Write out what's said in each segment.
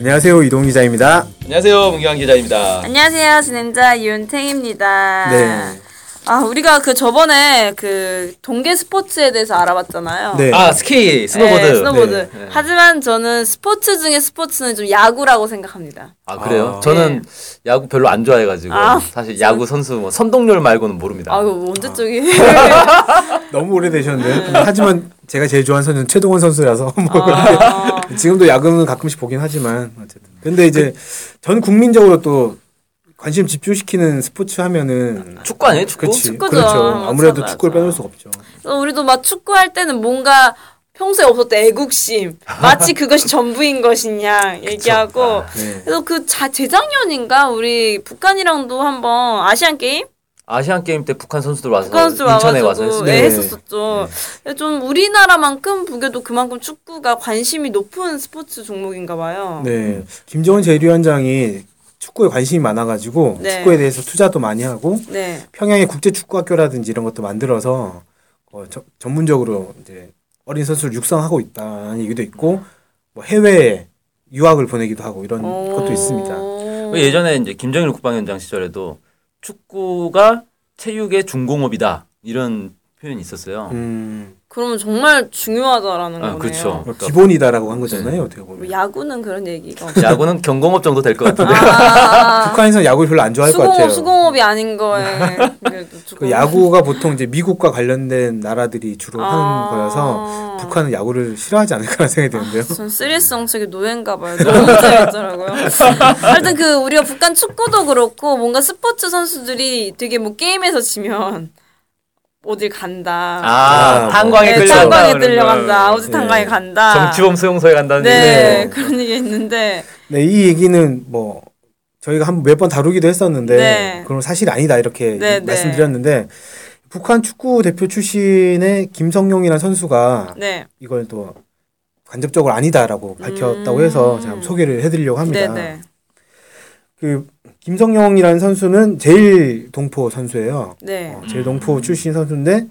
안녕하세요 이동 기자입니다. 안녕하세요 문경환 기자입니다. 안녕하세요. 진행자 윤탱입니다. 네. 아, 우리가 그 저번에 그 동계 스포츠에 대해서 알아봤잖아요. 네. 아 스키 스노보드. 네, 스노보드. 네. 네. 하지만 저는 스포츠 중에 스포츠는 좀 야구라고 생각합니다. 아 그래요? 아. 저는 야구 별로 안 좋아해가지고 아, 사실 야구 선수 뭐 선동열 말고는 모릅니다. 아, 이거 언제 적이? 너무 오래되셨는데 하지만 제가 제일 좋아하는 선수는 최동원 선수라서 뭐 아, 지금도 야구는 가끔씩 보긴 하지만 어쨌든. 근데 이제 전 국민적으로 또 관심 집중시키는 스포츠 하면은 축구 아니에요? 축구? 그치. 축구죠. 그렇죠. 아무래도 맞아, 축구를 맞아. 빼놓을 수가 없죠. 그래서 우리도 막 축구할 때는 뭔가 평소에 없었던 애국심, 마치 그것이 전부인 것이냐 얘기하고. 네. 그래서 그 자, 재작년인가 우리 북한이랑도 한번 아시안 게임 아시안 게임 때 북한 선수들 와서 선수 인천에 와서. 네. 예, 했었었죠. 좀 우리나라만큼 보기에도 그만큼 축구가 관심이 높은 스포츠 종목인가 봐요. 네. 김정은 제1위원장이 축구에 관심이 많아가지고 네. 축구에 대해서 투자도 많이 하고 네. 평양에 국제 축구학교라든지 이런 것도 만들어서 어, 저- 전문적으로 이제 어린 선수를 육성하고 있다는 얘기도 있고 뭐 해외에 유학을 보내기도 하고 이런 어. 것도 있습니다. 그 예전에 이제 김정일 국방위원장 시절에도 축구가 체육의 중공업이다 이런 표현이 있었어요. 음, 그러면 정말 중요하다라는 아, 거네요. 그렇죠. 뭐 기본이다라고 한 거잖아요. 어떻게 뭐 보면 야구는 그런 얘기가 없 야구는 경공업 정도 될 것 같은데. 아, 북한에서 야구를 별로 안 좋아할 것 같아요. 수공업 수공업이 아닌 거에 그래도 그 조금- 야구가 보통 이제 미국과 관련된 나라들이 주로 아. 하는 거여서 북한은 야구를 싫어하지 않을까 생각이 드는데요. 전 3S 정책의 노예인가 봐요. 너무 재밌더라고요. 하여튼 그 우리가 북한 축구도 그렇고 뭔가 스포츠 선수들이 되게 뭐 게임에서 지면 어딜 간다. 아, 아, 탄광에 네, 끌려간다. 탄광에 끌려간다. 거. 아우지 탄광에 네. 간다. 정치범 수용소에 간다는 네, 얘기. 그런 얘기 있는데 네, 이 얘기는 뭐 저희가 한 몇 번 다루기도 했었는데 네. 그건 사실이 아니다 이렇게 네, 네. 말씀드렸는데 북한 축구 대표 출신의 김성용이라는 선수가 네. 이걸 또 간접적으로 아니다라고 밝혔다고 음. 해서 제가 한번 소개를 해드리려고 합니다. 네, 네. 그 김성용이라는 선수는 제일 동포 선수예요. 네. 어, 제일 동포 출신 선수인데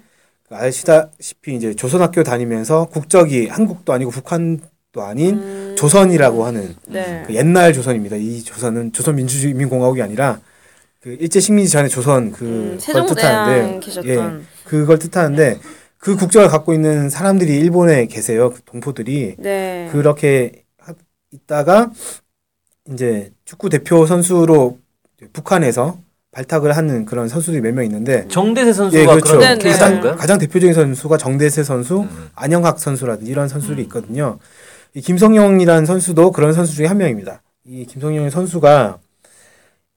그 아시다시피 이제 조선학교 다니면서 국적이 한국도 아니고 북한도 아닌 음, 조선이라고 하는 네. 그 옛날 조선입니다. 이 조선은 조선민주주의인민공화국이 아니라 그 일제 식민지 전의 조선 그 음, 걸 세종대왕 뜻하는데 계셨던 예, 그걸 뜻하는데 그 국적을 갖고 있는 사람들이 일본에 계세요. 그 동포들이 네. 그렇게 하- 있다가 이제 축구 대표 선수로 북한에서 발탁을 하는 그런 선수들이 몇 명 있는데 정대세 선수가 예, 그렇죠. 그런 네, 네. 케이스 가장? 가장 대표적인 선수가 정대세 선수, 음. 안영학 선수라든지 이런 선수들이 있거든요. 이 김성용이라는 선수도 그런 선수 중에 한 명입니다. 이 김성용 선수가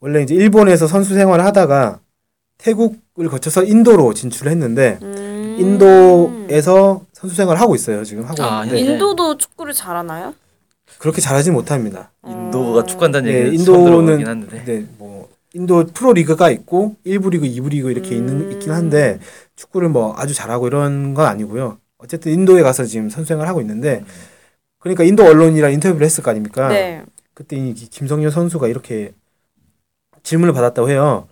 원래 이제 일본에서 선수 생활을 하다가 태국을 거쳐서 인도로 진출을 했는데 음. 인도에서 선수 생활을 하고 있어요. 지금 하고 아, 있는데 인- 인도도 축구를 잘하나요? 그렇게 잘하진 못합니다. 인도가 축구한다는 네, 들어보긴 인도는 한데. 네, 뭐 인도 프로 리그가 있고 1부 리그, 2부 리그 이렇게 있는 음. 있긴 한데 축구를 뭐 아주 잘하고 이런 건 아니고요. 어쨌든 인도에 가서 지금 선수 생활을 하고 있는데 그러니까 인도 언론이랑 인터뷰를 했을 거 아닙니까? 네. 그때 이 김성현 선수가 이렇게 질문을 받았다고 해요.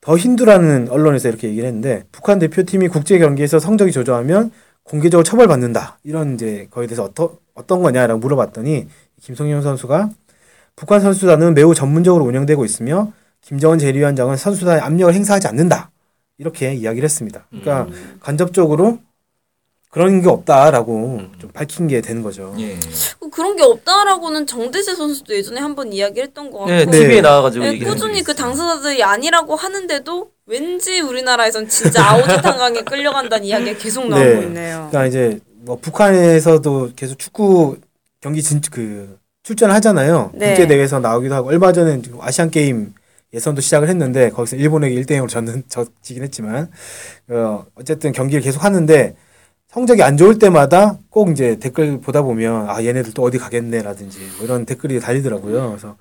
더 힌두라는 언론에서 이렇게 얘기를 했는데 북한 대표팀이 국제 경기에서 성적이 저조하면 공개적으로 처벌받는다. 이런 이제 거기에 대해서 어떠, 어떤 거냐라고 물어봤더니 김성현 선수가 북한 선수단은 매우 전문적으로 운영되고 있으며 김정은 제1위원장은 선수단에 압력을 행사하지 않는다. 이렇게 이야기를 했습니다. 그러니까 음. 간접적으로 그런 게 없다라고 좀 밝힌 게 되는 거죠. 예. 그 그런 게 없다라고는 정대세 선수도 예전에 한번 이야기했던 것 같고 네, 네. TV에 나와가지고 네, 얘기를 꾸준히 그. 당사자들이 아니라고 하는데도 왠지 우리나라에선 진짜 아오지 탄광에 끌려간다는 이야기가 계속 나오고 네. 있네요. 그러니까 이제 뭐 북한에서도 계속 축구 경기 진 그 출전을 하잖아요. 네. 국제 대회에서 나오기도 하고 얼마 전에 아시안 게임 예선도 시작을 했는데 거기서 일본에게 1대 0으로 졌는 졌지긴 했지만 어 어쨌든 경기를 계속 하는데 성적이 안 좋을 때마다 꼭 이제 댓글 보다 보면 아 얘네들 또 어디 가겠네라든지 뭐 이런 댓글이 달리더라고요. 그래서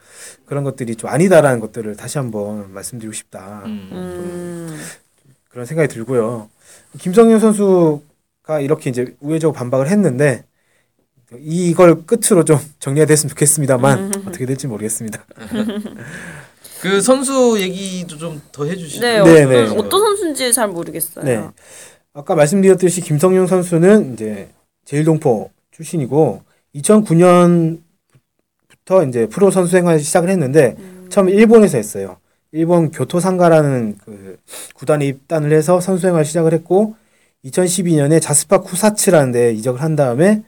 그런 것들이 좀 아니다라는 것들을 다시 한번 말씀드리고 싶다. 음. 음. 그런 생각이 들고요. 김성현 선수가 이렇게 이제 우회적으로 반박을 했는데 이걸 끝으로 좀 정리가 됐으면 좋겠습니다만 어떻게 될지 모르겠습니다. 그 선수 얘기도 좀 더 해주시죠. 네, 네, 어떤, 네. 어떤 선수인지 잘 모르겠어요. 네. 아까 말씀드렸듯이 김성용 선수는 이제 제일동포 출신이고 2009년부터 부터 이제 프로 선수 생활 시작을 했는데 처음 일본에서 했어요. 일본 교토상가라는 그 구단에 입단을 해서 선수 생활 시작을 했고 2012년에 자스파 쿠사츠라는 데 이적을 한 다음에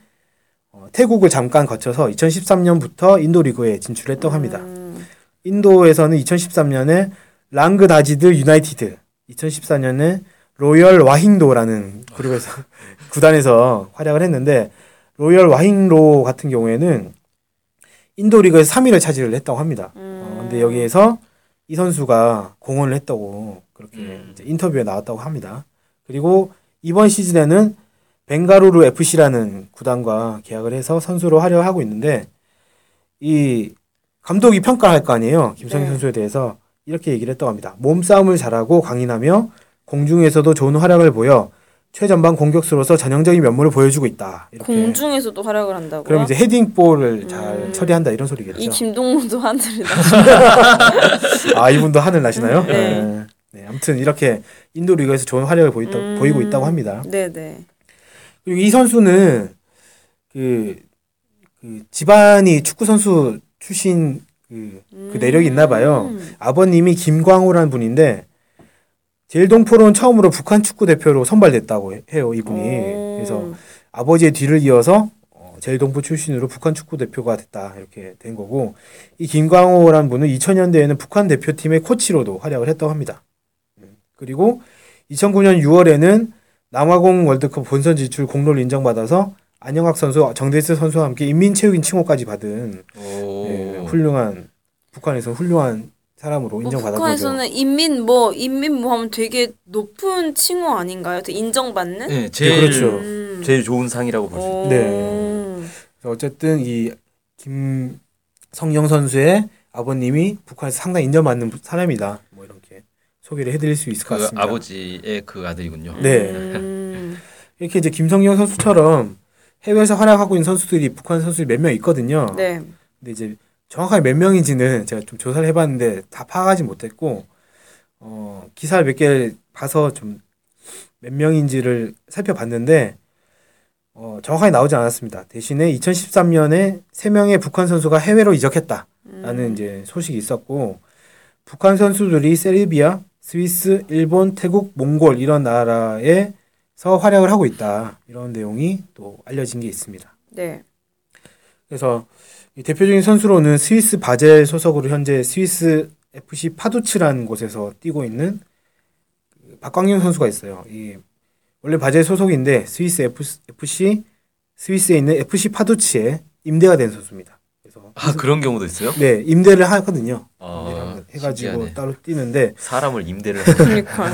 어, 태국을 잠깐 거쳐서 2013년부터 인도 리그에 진출했다고 합니다. 음, 인도에서는 2013년에 랑다지드 유나이티드, 2014년에 로열 와힝도라는 그룹에서 구단에서 활약을 했는데 로열 와힝도 같은 경우에는 인도 리그에서 3위를 차지를 했다고 합니다. 어, 근데 여기에서 이 선수가 공헌을 했다고 그렇게 음. 인터뷰에 나왔다고 합니다. 그리고 이번 시즌에는 벵갈루루 FC라는 구단과 계약을 해서 선수로 활약을 하고 있는데 이 감독이 평가를 할거 아니에요. 김성희 네. 선수에 대해서 이렇게 얘기를 했다고 합니다. 몸싸움을 잘하고 강인하며 공중에서도 좋은 활약을 보여 최전방 공격수로서 전형적인 면모를 보여주고 있다. 이렇게. 공중에서도 활약을 한다고요? 그럼 이제 헤딩볼을 잘 음. 처리한다 이런 소리겠죠. 이 김동문도 하늘을 아 이분도 하늘 나시나요? 네. 네. 네, 아무튼 이렇게 인도 리그에서 좋은 활약을 보이다, 음. 보이고 있다고 합니다. 네네. 그리고 이 선수는 그, 그 집안이 축구 선수 출신 그, 그 내력이 있나 봐요. 음. 아버님이 김광호라는 분인데 제일동포로는 처음으로 북한 축구 대표로 선발됐다고 해- 해요 이분이. 오. 그래서 아버지의 뒤를 이어서 어, 제일동포 출신으로 북한 축구 대표가 됐다 이렇게 된 거고 이 김광호라는 분은 2000년대에는 북한 대표팀의 코치로도 활약을 했다고 합니다. 음. 그리고 2009년 6월에는 남아공 월드컵 본선 진출 공로를 인정받아서 안영학 선수, 정대수 선수와 함께 인민체육인 칭호까지 받은 오. 예, 훌륭한 북한에서 훌륭한 사람으로 뭐 인정받은 거죠. 북한에서는 인민 뭐 인민 뭐 하면 되게 높은 칭호 아닌가요? 되게 인정받는? 네, 제일 그렇죠. 음. 제일 좋은 상이라고 볼 수. 오. 네. 그래서 어쨌든 이 김성영 선수의 아버님이 북한에서 상당히 인정받는 사람이다. 뭐 이렇게 소개를 해드릴 수 있을 것그 같습니다. 아버지의 그 아들이군요. 네. 음. 이렇게 이제 김성영 선수처럼 해외에서 활약하고 있는 선수들이 북한 선수들이 몇 명 있거든요. 네. 근데 이제 정확하게 몇 명인지는 제가 좀 조사를 해봤는데 다 파악하지 못했고 어, 기사를 몇 개를 봐서 좀 몇 명인지를 살펴봤는데 어, 정확하게 나오지 않았습니다. 대신에 2013년에 세 명의 북한 선수가 해외로 이적했다라는 음. 이제 소식이 있었고 북한 선수들이 세르비아, 스위스, 일본, 태국, 몽골 이런 나라에서 활약을 하고 있다 이런 내용이 또 알려진 게 있습니다. 네. 그래서 이 대표적인 선수로는 스위스 바젤 소속으로 현재 스위스 FC 파두츠라는 곳에서 뛰고 있는 그 박광용 선수가 있어요. 이 원래 바젤 소속인데 스위스 FC 스위스에 있는 FC 파두츠에 임대가 된 선수입니다. 그래서 아 그런 경우도 있어요? 네 임대를 하거든요. 아, 임대를 해가지고 신기하네. 따로 뛰는데 사람을 임대를 그러니까.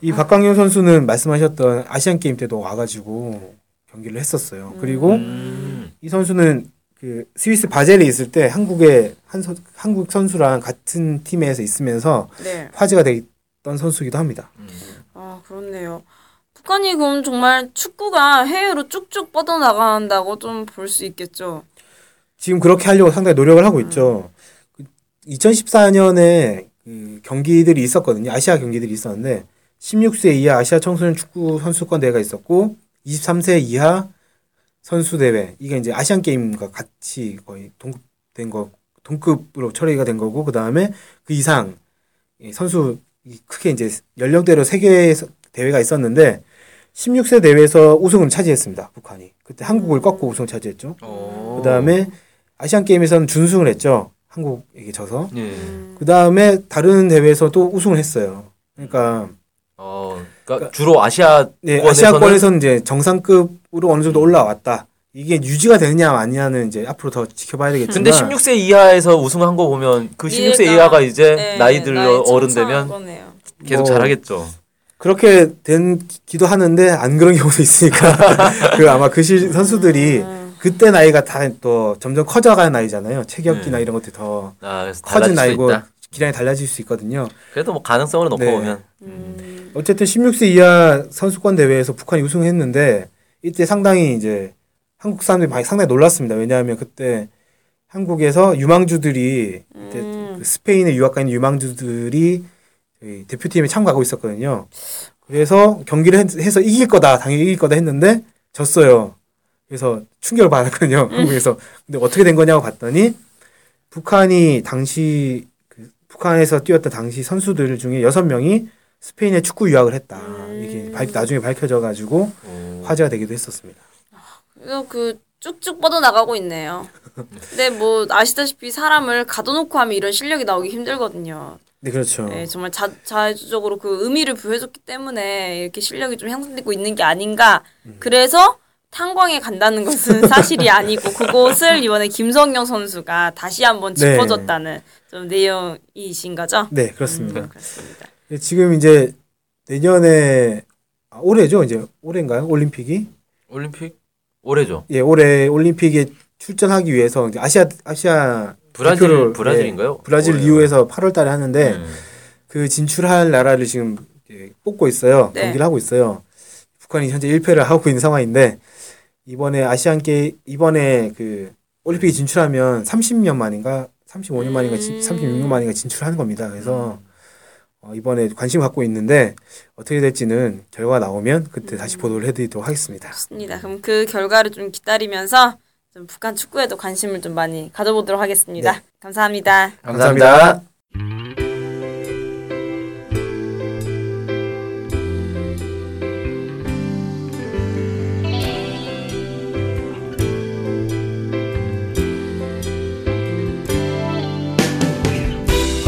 이 박광용 선수는 말씀하셨던 아시안 게임 때도 와가지고 경기를 했었어요. 그리고 음. 이 선수는 그 스위스 바젤에 있을 때 한국의 한 선, 한국 선수랑 같은 팀에서 있으면서 네. 화제가 됐던 선수이기도 합니다. 아 그렇네요. 북한이 그럼 정말 축구가 해외로 쭉쭉 뻗어나간다고 좀 볼 수 있겠죠. 지금 그렇게 하려고 상당히 노력을 하고 있죠. 2014년에 그 경기들이 있었거든요. 아시아 경기들이 있었는데 16세 이하 아시아 청소년 축구 선수권 대회가 있었고 23세 이하 선수 대회 이게 이제 아시안 게임과 같이 거의 동급된 거 동급으로 처리가 된 거고 그 다음에 그 이상 이 선수 이 크게 이제 연령대로 세 개의 서- 대회가 있었는데 16세 대회에서 우승을 차지했습니다. 북한이 그때 한국을 꺾고 우승을 차지했죠. 오. 그 다음에 아시안 게임에서는 준우승을 했죠. 한국에게 져서. 예. 그 다음에 다른 대회에서도 우승을 했어요. 그러니까 어, 그러니까 주로 아시아 네, 권에서는- 아시아권에서는 이제 정상급으로 어느 정도 올라왔다. 이게 유지가 되느냐 아니냐는 이제 앞으로 더 지켜봐야 되겠지만. 근데 16세 이하에서 우승한 거 보면 그 16세 이해가- 이하가 이제 네, 나이 들어 어른 청소한 되면 거네요. 계속 뭐- 잘하겠죠. 그렇게 된 기도 하는데 안 그런 경우도 있으니까 그 아마 그 시, 선수들이 음. 그때 나이가 다 또 점점 커져가는 나이잖아요. 체격이나 네. 이런 것들이 더 아, 그래서 커진 달라질 수 나이고 있다. 기량이 달라질 수 있거든요. 그래도 뭐 가능성을 놓고 네. 보면 음. 어쨌든 16세 이하 선수권 대회에서 북한이 우승했는데 이때 상당히 이제 한국 사람들이 많이 상당히 놀랐습니다. 왜냐하면 그때 한국에서 유망주들이 음. 그 스페인에 유학 가 있는 유망주들이 대표팀에 참가하고 있었거든요. 그래서 경기를 했- 해서 이길 거다, 당연히 이길 거다 했는데 졌어요. 그래서 충격을 받았거든요. 한국에서. 근데 어떻게 된 거냐고 봤더니 북한이 당시 그 북한에서 뛰었던 당시 선수들 중에 여섯 명이 스페인에 축구 유학을 했다. 음. 이게 발- 나중에 밝혀져 가지고 화제가 되기도 했었습니다. 그래서 그 쭉쭉 뻗어나가고 있네요. 근데 뭐 아시다시피 사람을 가둬놓고 하면 이런 실력이 나오기 힘들거든요. 네, 그렇죠. 네, 정말 자, 자주적으로 그 의미를 부여해줬기 때문에 이렇게 실력이 좀 향상되고 있는 게 아닌가. 그래서 탄광에 간다는 것은 사실이 아니고 그곳을 이번에 김성경 선수가 다시 한번 네. 짚어줬다는 좀 내용이신 거죠? 네, 그렇습니다. 음, 그렇습니다. 지금 이제 내년에 아, 올해죠, 이제 올해인가요? 올림픽이? 올림픽 올해죠. 예, 올해 올림픽에 출전하기 위해서 이제 아시아 아시아 브라질 대표를, 브라질인가요? 예, 브라질 올해. 리우에서 8월달에 하는데 음. 그 진출할 나라를 지금 뽑고 있어요. 네. 경기를 하고 있어요. 북한이 현재 1패를 하고 있는 상황인데 이번에 아시안 게 이번에 그 올림픽에 진출하면 30년 만인가 35년 만인가 진- 음. 36년 만인가 진출하는 겁니다. 그래서 어, 이번에 관심 갖고 있는데 어떻게 될지는 결과가 나오면 그때 다시 보도를 해드리도록 하겠습니다. 좋습니다. 그럼 그 결과를 좀 기다리면서 좀 북한 축구에도 관심을 좀 많이 가져보도록 하겠습니다. 네. 감사합니다. 감사합니다.